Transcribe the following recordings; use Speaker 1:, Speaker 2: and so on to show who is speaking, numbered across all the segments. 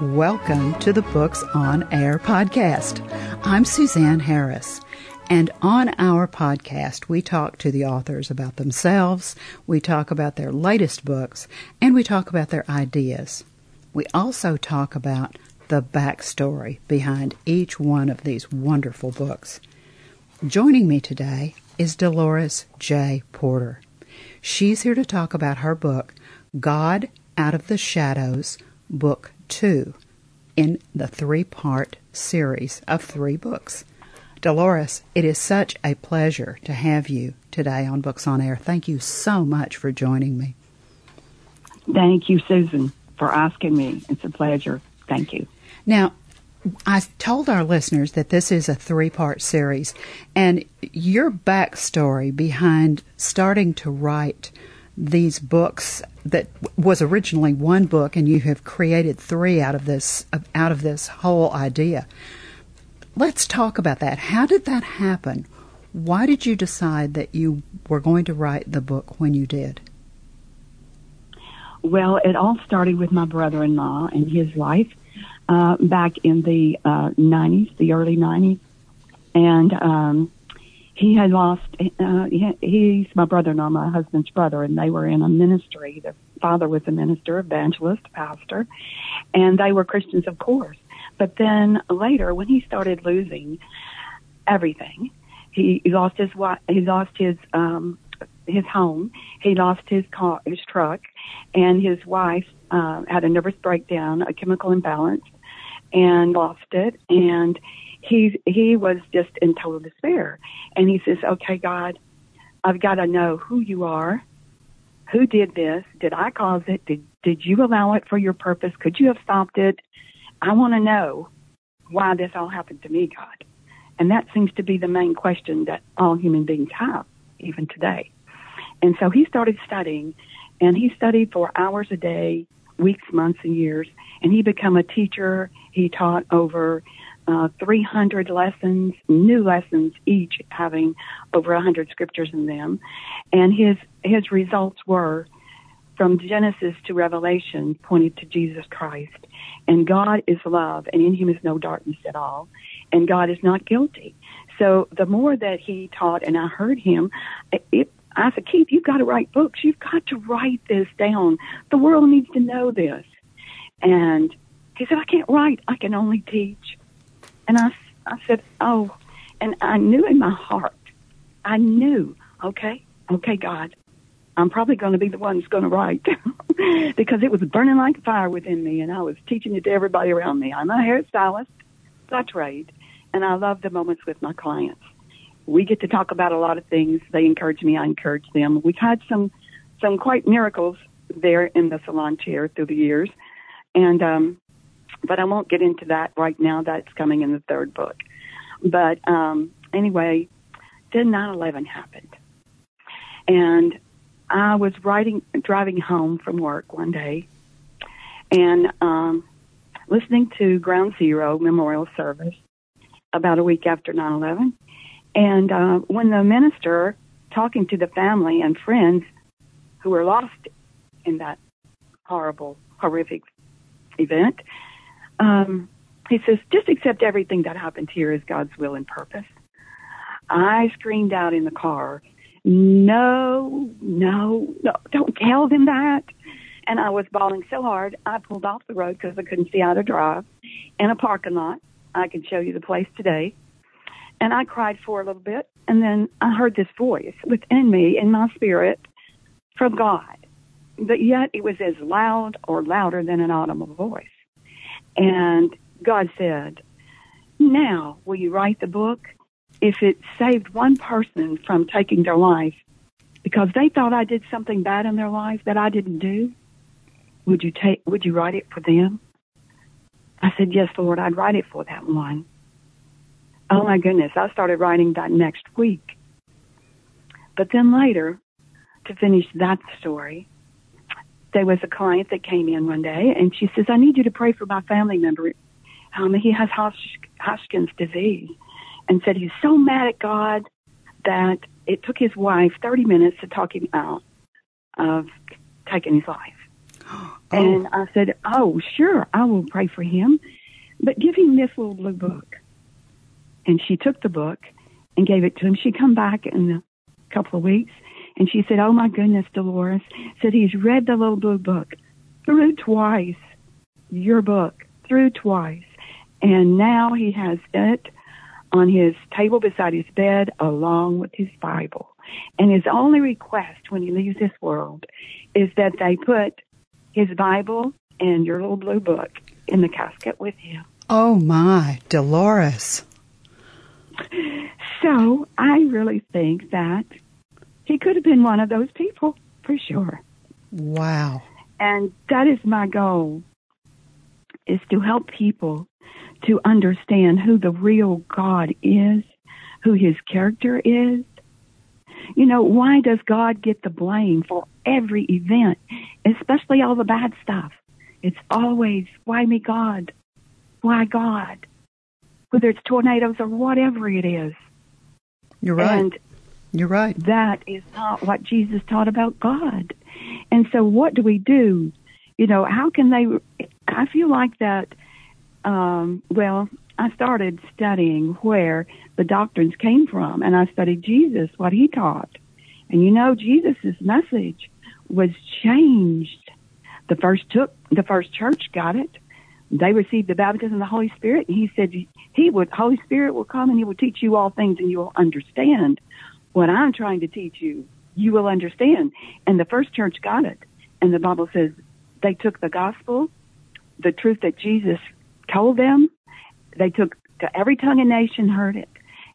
Speaker 1: Welcome to the Books on Air podcast. I'm Suzanne Harris. And on our podcast, we talk to the authors about themselves, we talk about their latest books, and we talk about their ideas. We also talk about the backstory behind each one of these wonderful books. Joining me today is Dolores J. Porter. She's here to talk about her book, God Out of the Shadows, Book 2, in the three part series of three books. Dolores, it is such a pleasure to have you today on Books on Air. Thank you so much for joining me.
Speaker 2: Thank you, Susan, for asking me. It's a pleasure. Thank you.
Speaker 1: Now, I told our listeners that this is a three part series, and your backstory behind starting to write these books that was originally one book and you have created three out of this out of this whole idea. Let's talk about that. How did that happen? Why did you decide that you were going to write the book when you did?
Speaker 2: Well it all started with my brother-in-law and his life uh, back in the uh, 90s, the early 90s. And um, he had lost, uh, he, he's my brother-in-law, my husband's brother, and they were in a ministry. Their father was a minister, evangelist, pastor, and they were Christians, of course. But then later, when he started losing everything, he, he lost his wife, he lost his um, his home, he lost his car, his truck, and his wife uh, had a nervous breakdown, a chemical imbalance, and lost it. And he he was just in total despair. And he says, "Okay, God, I've got to know who you are. Who did this? Did I cause it? Did did you allow it for your purpose? Could you have stopped it? I want to know why this all happened to me, God." And that seems to be the main question that all human beings have, even today. And so he started studying, and he studied for hours a day, weeks, months, and years. And he became a teacher. He taught over uh, 300 lessons, new lessons each, having over 100 scriptures in them. And his his results were from Genesis to Revelation pointed to Jesus Christ. And God is love, and in him is no darkness at all. And God is not guilty. So the more that he taught and I heard him, it, I said, Keith, you've got to write books. You've got to write this down. The world needs to know this. And he said, I can't write. I can only teach. And I, I said, oh, and I knew in my heart, I knew, okay, okay, God, I'm probably going to be the one that's going to write because it was burning like fire within me and I was teaching it to everybody around me. I'm a hairstylist by trade and I love the moments with my clients we get to talk about a lot of things. They encourage me, I encourage them. We've had some some quite miracles there in the salon chair through the years, and um, but I won't get into that right now. That's coming in the third book. But um, anyway, then 9/11 happened, and I was riding driving home from work one day, and um, listening to Ground Zero memorial service about a week after 9/11 and uh, when the minister, talking to the family and friends who were lost in that horrible, horrific event, um, he says, just accept everything that happened here as God's will and purpose. I screamed out in the car, no, no, no, don't tell them that. And I was bawling so hard, I pulled off the road because I couldn't see how to drive in a parking lot. I can show you the place today. And I cried for a little bit, and then I heard this voice within me in my spirit from God. But yet it was as loud or louder than an audible voice. And God said, Now, will you write the book? If it saved one person from taking their life because they thought I did something bad in their life that I didn't do, would you take would you write it for them? I said, Yes, Lord, I'd write it for that one. Oh my goodness, I started writing that next week. But then later, to finish that story, there was a client that came in one day and she says, I need you to pray for my family member. Um, he has Hodgkin's disease and said he's so mad at God that it took his wife 30 minutes to talk him out of taking his life. Oh. And I said, Oh, sure, I will pray for him. But give him this little blue book. And she took the book and gave it to him. She come back in a couple of weeks and she said, Oh my goodness, Dolores, said he's read the little blue book through twice, your book, through twice. And now he has it on his table beside his bed along with his Bible. And his only request when he leaves this world is that they put his Bible and your little blue book in the casket with him.
Speaker 1: Oh my, Dolores.
Speaker 2: So I really think that he could have been one of those people for sure.
Speaker 1: Wow.
Speaker 2: And that is my goal is to help people to understand who the real God is, who his character is. You know, why does God get the blame for every event, especially all the bad stuff? It's always, why me, God? Why God? Whether it's tornadoes or whatever it is.
Speaker 1: You're right.
Speaker 2: And
Speaker 1: You're right.
Speaker 2: That is not what Jesus taught about God. And so what do we do? You know, how can they, I feel like that, um, well, I started studying where the doctrines came from and I studied Jesus, what he taught. And you know, Jesus' message was changed the first took the first church got it. They received the baptism of the Holy Spirit, and he said he would Holy Spirit will come and he will teach you all things, and you will understand what I'm trying to teach you. You will understand. And the first church got it, and the Bible says they took the gospel, the truth that Jesus told them. They took to every tongue and nation heard it,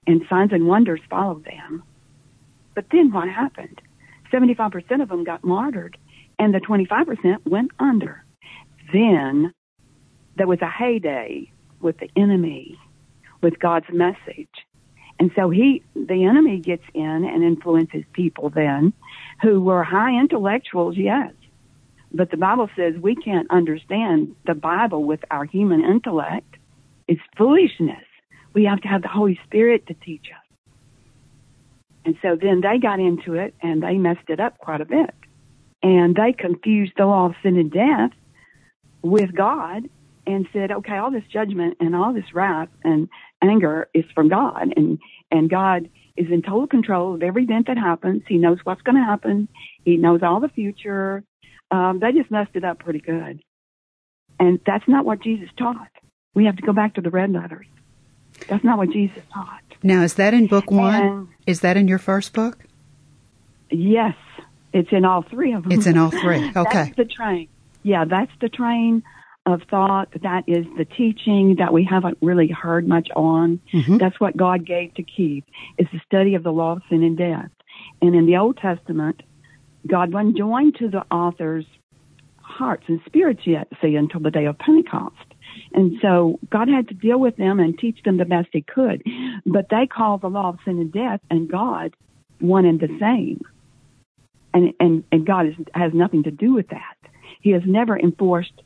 Speaker 2: and signs and wonders followed them. But then what happened? 75% of them got martyred and the 25% went under. Then there was a heyday with the enemy, with God's message. And so he, the enemy gets in and influences people then who were high intellectuals, yes. But the Bible says we can't understand the Bible with our human intellect. It's foolishness. We have to have the Holy Spirit to teach us. And so then they got into it and they messed it up quite a bit and they confused the law of sin and death with God and said, okay, all this judgment and all this wrath and anger is from God and, and God is in total control of every event that happens. He knows what's going to happen. He knows all the future. Um, they just messed it up pretty good. And that's not what Jesus taught. We have to go back to the red letters. That's not what Jesus taught.
Speaker 1: Now, is that in book one? And, is that in your first book?
Speaker 2: Yes. It's in all three of them.
Speaker 1: It's in all three. Okay.
Speaker 2: that's the train. Yeah, that's the train of thought. That is the teaching that we haven't really heard much on. Mm-hmm. That's what God gave to keep. It's the study of the law of sin and death. And in the Old Testament, God wasn't joined to the author's hearts and spirits yet, see, until the day of Pentecost. And so God had to deal with them and teach them the best he could. But they called the law of sin and death and God one and the same and and and God is, has nothing to do with that. He has never enforced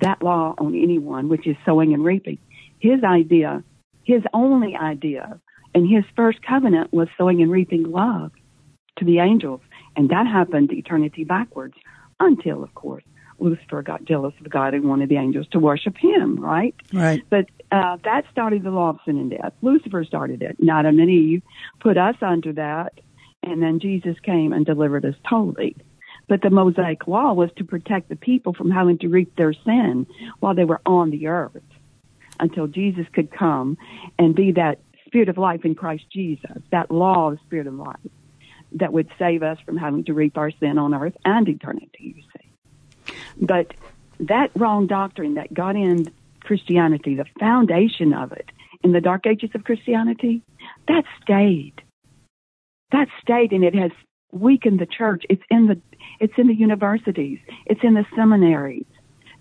Speaker 2: that law on anyone, which is sowing and reaping. His idea, his only idea, and his first covenant was sowing and reaping love to the angels, and that happened eternity backwards until, of course, Lucifer got jealous of God and wanted the angels to worship him, right?
Speaker 1: Right.
Speaker 2: But uh, that started the law of sin and death. Lucifer started it. Not Adam and Eve put us under that and then Jesus came and delivered us totally. But the Mosaic law was to protect the people from having to reap their sin while they were on the earth until Jesus could come and be that spirit of life in Christ Jesus, that law of spirit of life that would save us from having to reap our sin on earth and eternity, you see. But that wrong doctrine that got in Christianity, the foundation of it in the dark ages of Christianity, that stayed that state and it has weakened the church. It's in the it's in the universities. It's in the seminaries.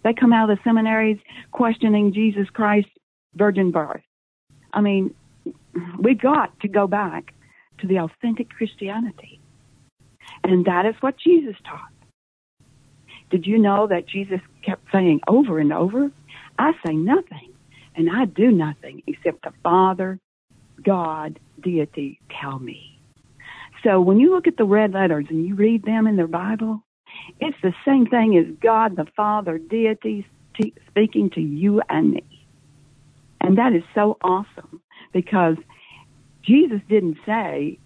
Speaker 2: They come out of the seminaries questioning Jesus Christ virgin birth. I mean, we got to go back to the authentic Christianity. And that is what Jesus taught. Did you know that Jesus kept saying over and over, I say nothing and I do nothing except the Father, God, deity tell me. So when you look at the red letters and you read them in their Bible, It's the same thing as God the Father, deity, speaking to you and me. And that is so awesome because Jesus didn't say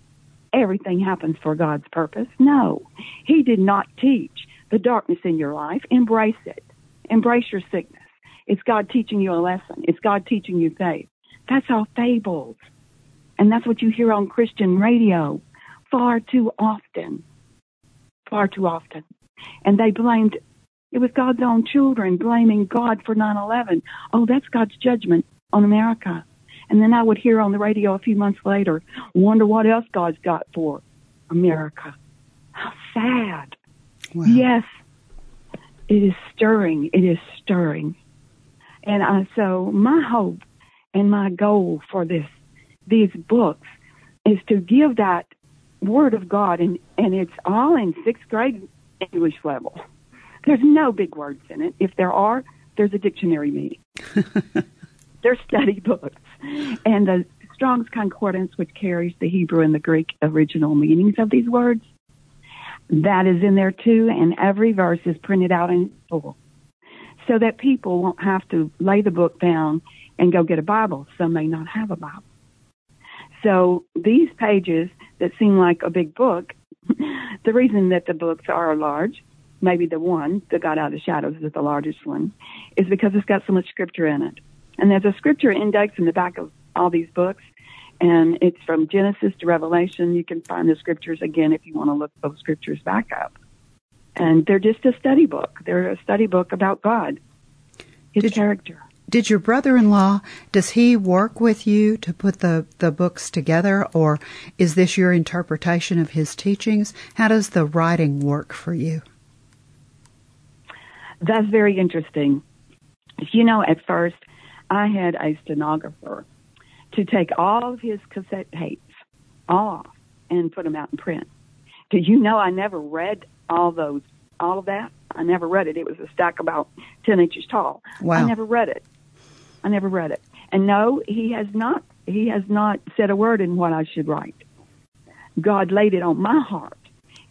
Speaker 2: everything happens for God's purpose. No, he did not teach the darkness in your life. Embrace it. Embrace your sickness. It's God teaching you a lesson. It's God teaching you faith. That's all fables. And that's what you hear on Christian radio far too often. Far too often. And they blamed, it was God's own children blaming God for 9 11. Oh, that's God's judgment on America. And then I would hear on the radio a few months later, wonder what else God's got for America. How sad. Wow. Yes, it is stirring. It is stirring. And uh, so my hope and my goal for this, these books is to give that word of God and, and it's all in sixth grade English level. There's no big words in it. If there are, there's a dictionary meeting. They're study books. And the Strong's Concordance, which carries the Hebrew and the Greek original meanings of these words, that is in there too, and every verse is printed out in full. So that people won't have to lay the book down and go get a Bible. Some may not have a Bible. So these pages that seem like a big book, the reason that the books are large, maybe the one that got out of the shadows is the largest one, is because it's got so much scripture in it. And there's a scripture index in the back of all these books, and it's from Genesis to Revelation. You can find the scriptures again if you want to look those scriptures back up. And they're just a study book. They're a study book about God, His did character.
Speaker 1: Did your brother-in-law does he work with you to put the the books together, or is this your interpretation of his teachings? How does the writing work for you?
Speaker 2: That's very interesting. You know, at first I had a stenographer to take all of his cassette tapes off and put them out in print. Do you know I never read all those, all of that? I never read it. It was a stack about 10 inches tall.
Speaker 1: Wow.
Speaker 2: I never read it. I never read it. And no, he has not, he has not said a word in what I should write. God laid it on my heart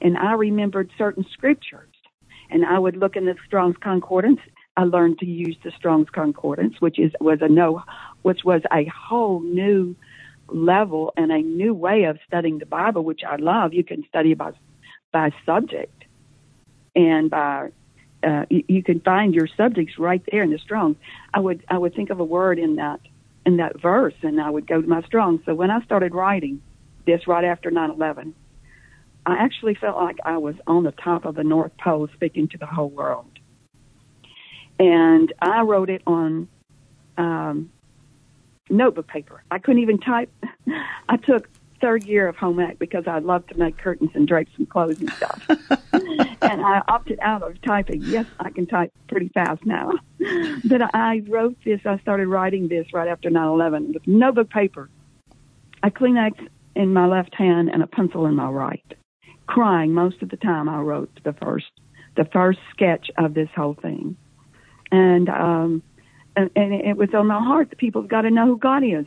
Speaker 2: and I remembered certain scriptures and I would look in the Strong's Concordance I learned to use the Strong's Concordance, which is was a no, which was a whole new level and a new way of studying the Bible, which I love. You can study by by subject and by uh, you, can find your subjects right there in the Strong's. I would I would think of a word in that in that verse, and I would go to my Strong's. So when I started writing this right after 9/11, I actually felt like I was on the top of the North Pole, speaking to the whole world and I wrote it on um, notebook paper. I couldn't even type. I took third year of home ec because I love to make curtains and drapes and clothes and stuff. and I opted out of typing. Yes, I can type pretty fast now. but I wrote this, I started writing this right after 9-11 with notebook paper, a Kleenex in my left hand and a pencil in my right. Crying most of the time I wrote the first, the first sketch of this whole thing and um, and, and it was on my heart that people's got to know who God is.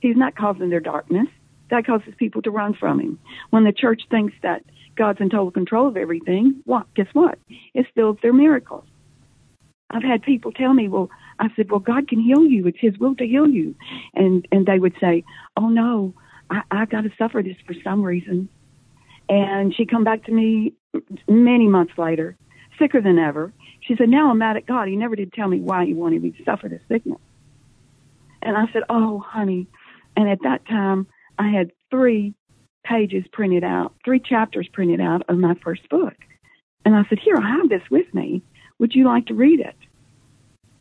Speaker 2: He's not causing their darkness. That causes people to run from Him. When the church thinks that God's in total control of everything, what? Guess what? It steals their miracles. I've had people tell me, well, I said, well, God can heal you. It's His will to heal you. And, and they would say, oh no, I, I got to suffer this for some reason. And she come back to me many months later, sicker than ever. She said, Now I'm mad at God. He never did tell me why he wanted me to suffer this sickness. And I said, Oh, honey. And at that time, I had three pages printed out, three chapters printed out of my first book. And I said, Here, I have this with me. Would you like to read it?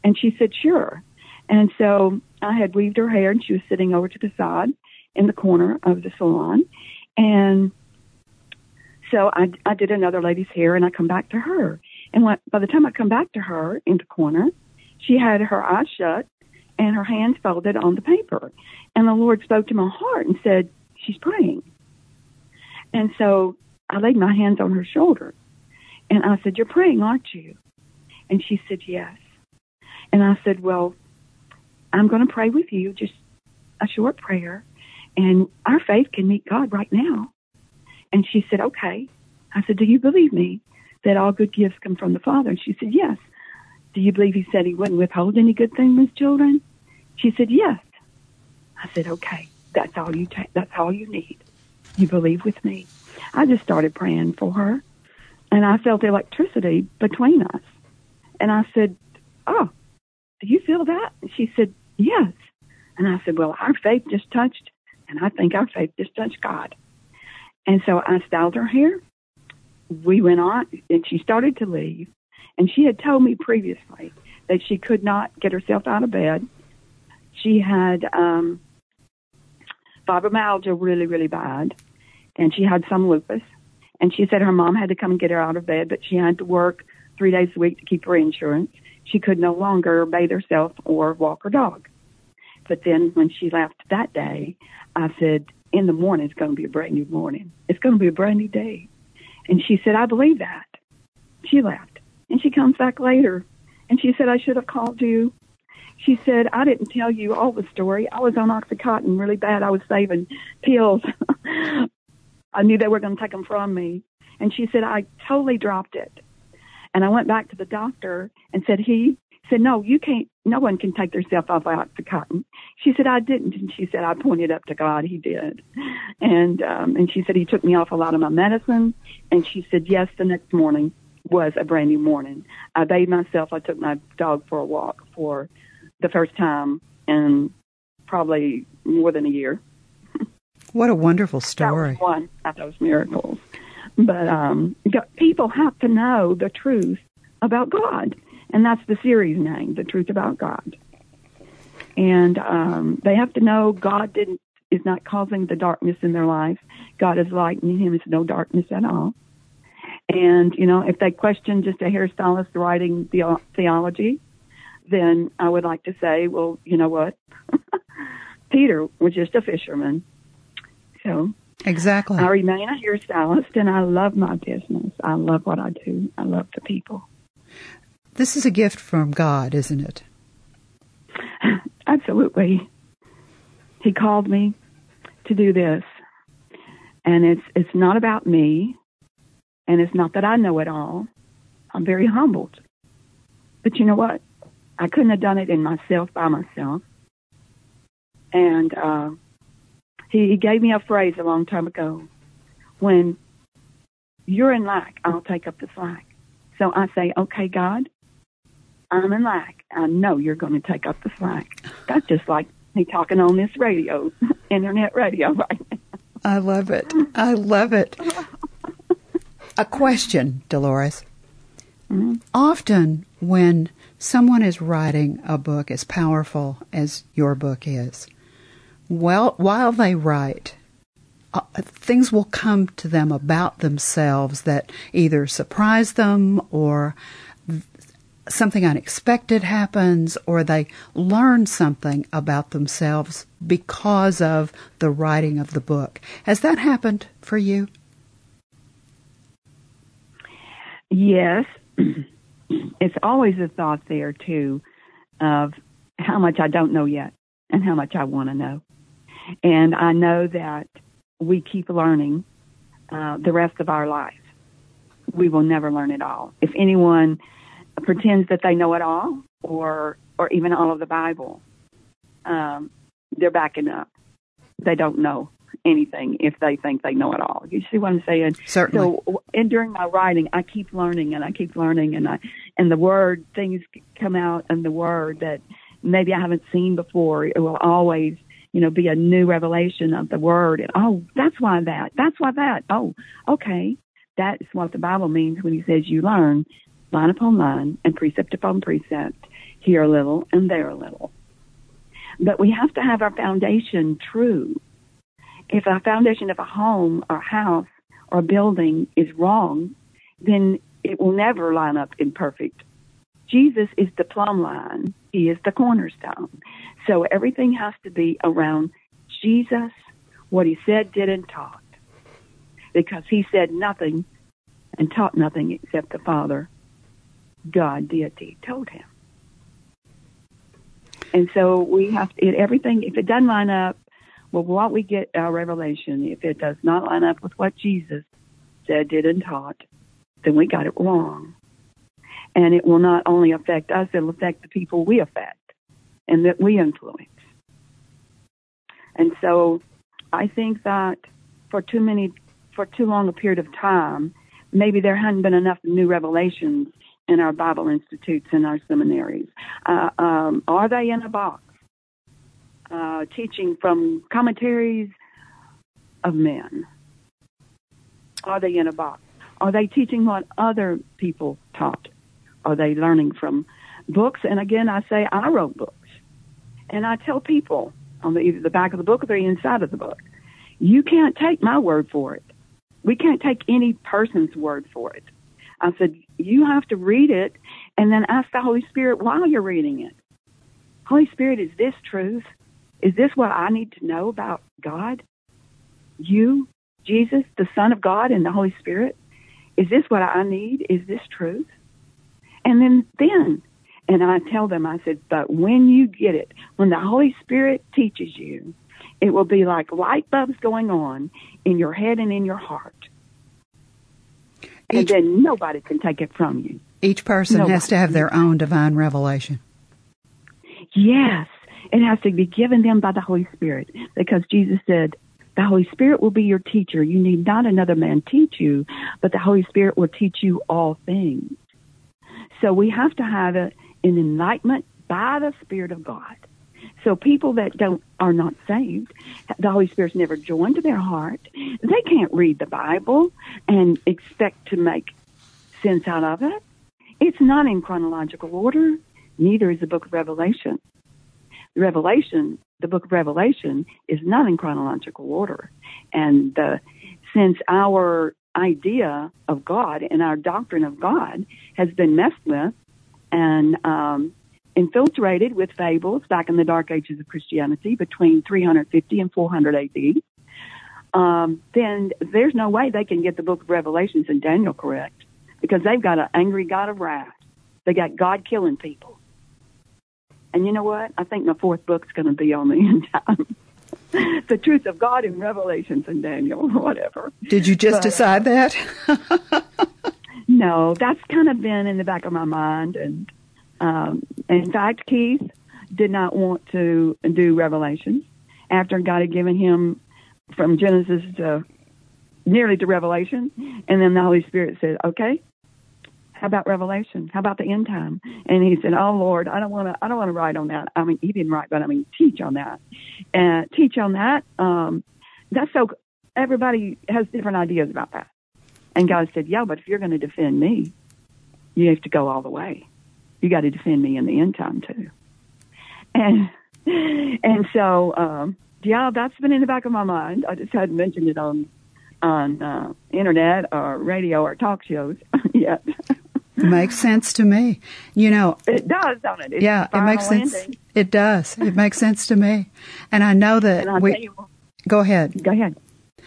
Speaker 2: And she said, Sure. And so I had weaved her hair, and she was sitting over to the side in the corner of the salon. And so I, I did another lady's hair, and I come back to her. And when, by the time I come back to her in the corner, she had her eyes shut and her hands folded on the paper. And the Lord spoke to my heart and said, She's praying. And so I laid my hands on her shoulder and I said, You're praying, aren't you? And she said, Yes. And I said, Well, I'm going to pray with you, just a short prayer, and our faith can meet God right now. And she said, Okay. I said, Do you believe me? that all good gifts come from the Father? And she said, Yes. Do you believe he said he wouldn't withhold any good thing from his children? She said, Yes. I said, Okay, that's all you take that's all you need. You believe with me. I just started praying for her and I felt electricity between us. And I said, Oh, do you feel that? And she said, Yes. And I said, Well, our faith just touched, and I think our faith just touched God. And so I styled her hair. We went on, and she started to leave. And she had told me previously that she could not get herself out of bed. She had um, fibromyalgia really, really bad, and she had some lupus. And she said her mom had to come and get her out of bed, but she had to work three days a week to keep her insurance. She could no longer bathe herself or walk her dog. But then when she left that day, I said, in the morning, it's going to be a brand new morning. It's going to be a brand new day. And she said, I believe that. She left. And she comes back later. And she said, I should have called you. She said, I didn't tell you all the story. I was on Oxycontin really bad. I was saving pills. I knew they were going to take them from me. And she said, I totally dropped it. And I went back to the doctor and said, he said, no, you can't, no one can take themselves off Oxycontin. She said, I didn't. And she said, I pointed up to God. He did. And, um, and she said, he took me off a lot of my medicine. And she said, yes, the next morning was a brand new morning. I bathed myself. I took my dog for a walk for the first time in probably more than a year.
Speaker 1: What a wonderful story.
Speaker 2: That was one of those miracles. But um, people have to know the truth about God. And that's the series name, The Truth About God. And um, they have to know God didn't is not causing the darkness in their life. God is light and in him is no darkness at all. And, you know, if they question just a hairstylist writing the theology, then I would like to say, well, you know what? Peter was just a fisherman. So
Speaker 1: Exactly.
Speaker 2: I remain a hairstylist and I love my business. I love what I do. I love the people.
Speaker 1: This is a gift from God, isn't it?
Speaker 2: Absolutely. He called me to do this. And it's it's not about me and it's not that I know it all. I'm very humbled. But you know what? I couldn't have done it in myself by myself. And uh, he, he gave me a phrase a long time ago. When you're in lack, I'll take up the slack. So I say, okay, God, I'm in lack. I know you're going to take up the slack. That's just like me talking on this radio, internet radio right now.
Speaker 1: I love it. I love it. A question, Dolores. Mm-hmm. Often, when someone is writing a book as powerful as your book is, well, while they write, uh, things will come to them about themselves that either surprise them or something unexpected happens or they learn something about themselves because of the writing of the book. Has that happened for you?
Speaker 2: Yes. it's always a thought there, too, of how much I don't know yet and how much I want to know. And I know that we keep learning uh, the rest of our life. We will never learn it all. If anyone pretends that they know it all, or or even all of the Bible, um, they're backing up. They don't know anything if they think they know it all. You see what I'm saying?
Speaker 1: Certainly.
Speaker 2: So, and during my writing, I keep learning and I keep learning, and I and the word things come out and the word that maybe I haven't seen before. It will always you know, be a new revelation of the word. And oh, that's why that. That's why that. Oh, okay. That's what the Bible means when he says you learn line upon line and precept upon precept, here a little and there a little. But we have to have our foundation true. If our foundation of a home or house or building is wrong, then it will never line up in perfect. Jesus is the plumb line. He is the cornerstone. So everything has to be around Jesus, what he said, did, and taught. Because he said nothing and taught nothing except the Father, God, deity, told him. And so we have to, everything, if it doesn't line up with what we get our revelation, if it does not line up with what Jesus said, did, and taught, then we got it wrong. And it will not only affect us, it'll affect the people we affect and that we influence. And so I think that for too many, for too long a period of time, maybe there hadn't been enough new revelations in our Bible institutes and our seminaries. Uh, um, are they in a box? Uh, teaching from commentaries of men. Are they in a box? Are they teaching what other people taught? Are they learning from books? And again, I say I wrote books. And I tell people on the, either the back of the book or the inside of the book, you can't take my word for it. We can't take any person's word for it. I said, you have to read it and then ask the Holy Spirit while you're reading it. Holy Spirit, is this truth? Is this what I need to know about God? You, Jesus, the Son of God, and the Holy Spirit? Is this what I need? Is this truth? And then, then, and I tell them, I said, but when you get it, when the Holy Spirit teaches you, it will be like light bulbs going on in your head and in your heart. And then nobody can take it from you.
Speaker 1: Each person nobody. has to have their own divine revelation.
Speaker 2: Yes. It has to be given them by the Holy Spirit because Jesus said, the Holy Spirit will be your teacher. You need not another man teach you, but the Holy Spirit will teach you all things. So we have to have a, an enlightenment by the Spirit of God. So people that don't are not saved, the Holy Spirit's never joined to their heart. They can't read the Bible and expect to make sense out of it. It's not in chronological order. Neither is the book of Revelation. Revelation, the book of Revelation, is not in chronological order. And since our idea of God and our doctrine of God has been messed with and um, infiltrated with fables back in the dark ages of Christianity between 350 and 400 AD, um, then there's no way they can get the book of Revelations and Daniel correct because they've got an angry God of wrath. They got God killing people. And you know what? I think my fourth book's going to be on the end time. the truth of God in Revelations and Daniel, or whatever.
Speaker 1: Did you just but, decide that?
Speaker 2: no, that's kind of been in the back of my mind. And um, in fact, Keith did not want to do Revelations after God had given him from Genesis to nearly to Revelation. And then the Holy Spirit said, okay, how about Revelation? How about the end time? And he said, Oh Lord, I don't want to, I don't want to write on that. I mean, he didn't write, but I mean, teach on that. And teach on that. Um, that's so, everybody has different ideas about that. And God said, Yeah, but if you're going to defend me, you have to go all the way. You got to defend me in the end time too. And, and so, um, yeah, that's been in the back of my mind. I just hadn't mentioned it on on uh, internet or radio or talk shows yet.
Speaker 1: Makes sense to me. You know,
Speaker 2: it does, don't it? It's
Speaker 1: yeah, it makes sense. Ending. It does. It makes sense to me, and I know that we. You, go ahead.
Speaker 2: Go ahead.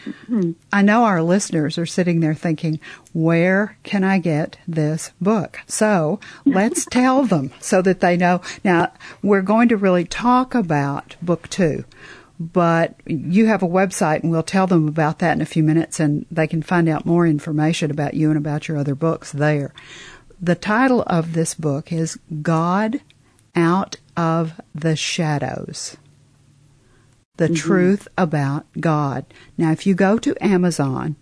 Speaker 1: Mm-hmm. I know our listeners are sitting there thinking, where can I get this book? So let's tell them so that they know. Now, we're going to really talk about book two, but you have a website and we'll tell them about that in a few minutes and they can find out more information about you and about your other books there. The title of this book is God Out of the Shadows. The mm-hmm. truth about God. Now, if you go to Amazon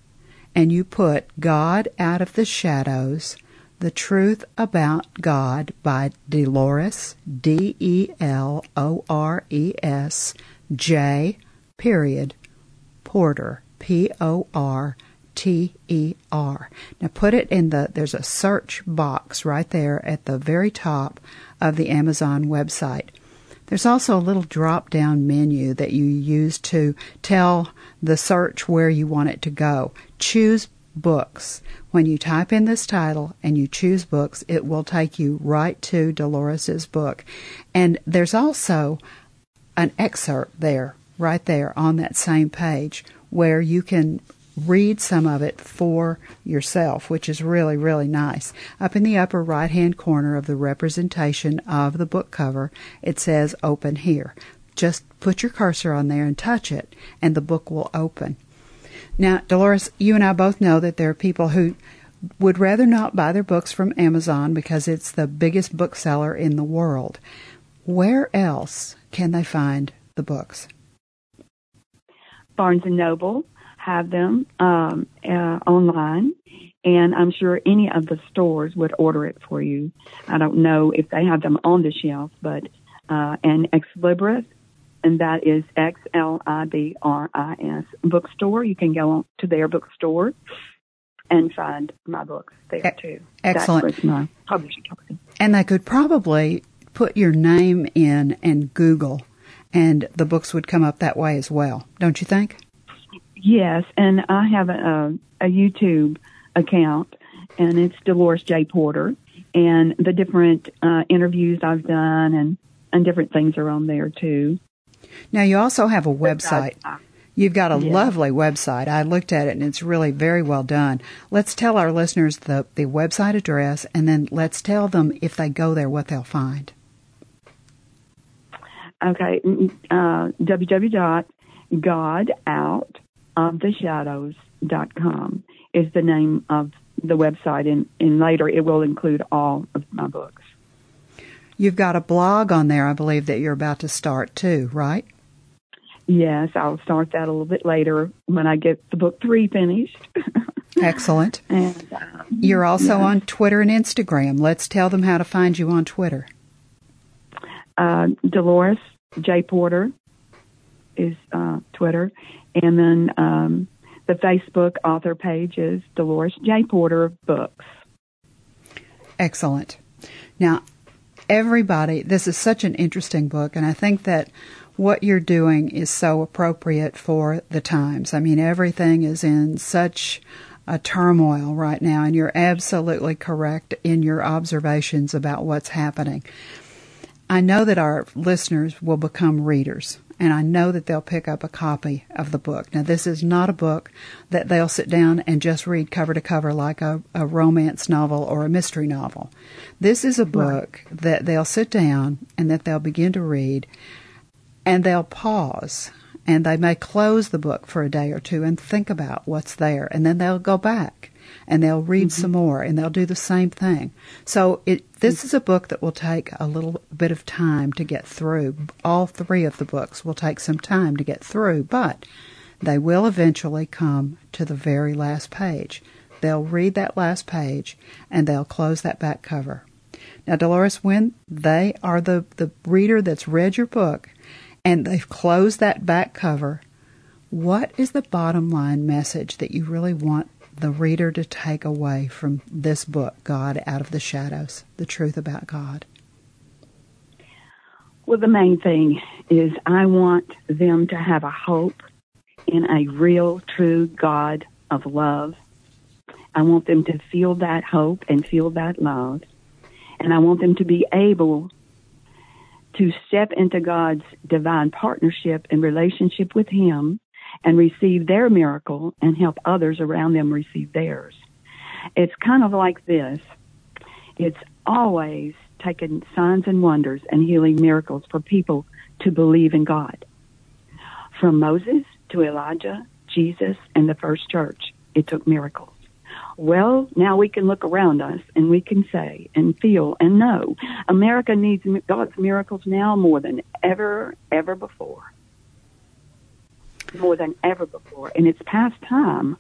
Speaker 1: and you put God Out of the Shadows, The Truth About God by Delores, D E L O R E S, J, period, Porter, P O R T E R. Now put it in the, there's a search box right there at the very top of the Amazon website. There's also a little drop down menu that you use to tell the search where you want it to go. Choose books. When you type in this title and you choose books, it will take you right to Dolores's book. And there's also an excerpt there, right there on that same page, where you can read some of it for yourself, which is really, really nice. Up in the upper right hand corner of the representation of the book cover, it says open here. Just put your cursor on there and touch it, and the book will open. Now, Dolores, you and I both know that there are people who would rather not buy their books from Amazon because it's the biggest bookseller in the world, where else can they find the books?
Speaker 2: Barnes and Noble have them um, uh, online, and I'm sure any of the stores would order it for you. I don't know if they have them on the shelf, but uh, and Xlibris, and that is X L I B R I S bookstore. You can go to their bookstore and find my books there too.
Speaker 1: Excellent.
Speaker 2: That my publishing company.
Speaker 1: And they could probably put your name in and Google, and the books would come up that way as well, don't you think?
Speaker 2: Yes, and I have a, a YouTube account, and it's Dolores J. Porter, and the different uh, interviews I've done and, and different things are on there too.
Speaker 1: Now, you also have a website. You've got a lovely website. I looked at it and it's really very well done. Let's tell our listeners the, the website address and then let's tell them if they go there what they'll find.
Speaker 2: Okay, uh, www.godoutoftheshadows.com is the name of the website, and, and later it will include all of my books.
Speaker 1: You've got a blog on there, I believe, that you're about to start too, right?
Speaker 2: Yes, I'll start that a little bit later when I get the book three finished.
Speaker 1: Excellent.
Speaker 2: and, um,
Speaker 1: You're also
Speaker 2: yes.
Speaker 1: on Twitter and Instagram. Let's tell them how to find you on Twitter.
Speaker 2: Uh, Dolores J. Porter is uh, Twitter, and then um, the Facebook author page is Dolores J. Porter of Books.
Speaker 1: Excellent. Now, everybody, this is such an interesting book, and I think that what you're doing is so appropriate for the times. I mean, everything is in such a turmoil right now, and you're absolutely correct in your observations about what's happening. I know that our listeners will become readers, and I know that they'll pick up a copy of the book. Now, this is not a book that they'll sit down and just read cover to cover like a, a romance novel or a mystery novel. This is a book right. that they'll sit down and that they'll begin to read and they'll pause and they may close the book for a day or two and think about what's there and then they'll go back and they'll read mm-hmm. some more and they'll do the same thing. So it this is a book that will take a little bit of time to get through. All three of the books will take some time to get through, but they will eventually come to the very last page. They'll read that last page and they'll close that back cover. Now, Dolores, when they are the, the reader that's read your book and they've closed that back cover, what is the bottom line message that you really want the reader to take away from this book, God Out of the Shadows, the truth about God?
Speaker 2: Well, the main thing is I want them to have a hope in a real, true God of love. I want them to feel that hope and feel that love. And I want them to be able to step into God's divine partnership and relationship with Him and receive their miracle and help others around them receive theirs. It's kind of like this. It's always taken signs and wonders and healing miracles for people to believe in God. From Moses to Elijah, Jesus, and the first church, it took miracles. Well, now we can look around us and we can say and feel and know America needs God's miracles now more than ever, ever before. More than ever before. And it's past time,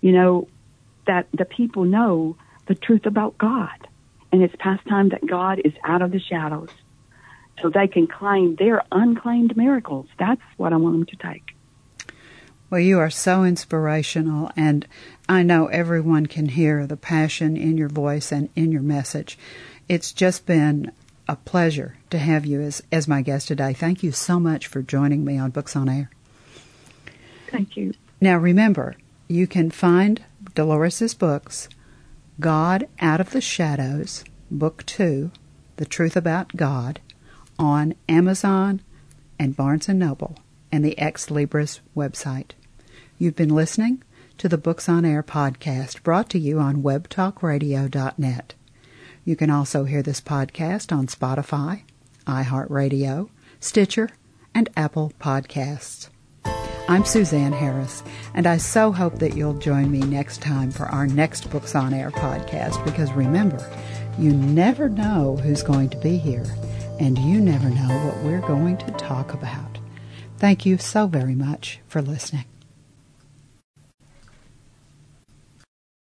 Speaker 2: you know, that the people know the truth about God. And it's past time that God is out of the shadows so they can claim their unclaimed miracles. That's what I want them to take.
Speaker 1: Well, you are so inspirational, and I know everyone can hear the passion in your voice and in your message. It's just been a pleasure to have you as, as my guest today. Thank you so much for joining me on Books on Air.
Speaker 2: Thank you.
Speaker 1: Now, remember, you can find Dolores's books, God Out of the Shadows, Book 2, The Truth About God, on Amazon and Barnes & Noble and the Xlibris website. You've been listening to the Books on Air podcast brought to you on webtalkradio.net. You can also hear this podcast on Spotify, iHeartRadio, Stitcher, and Apple Podcasts. I'm Suzanne Harris, and I so hope that you'll join me next time for our next Books on Air podcast because remember, you never know who's going to be here, and you never know what we're going to talk about. Thank you so very much for listening.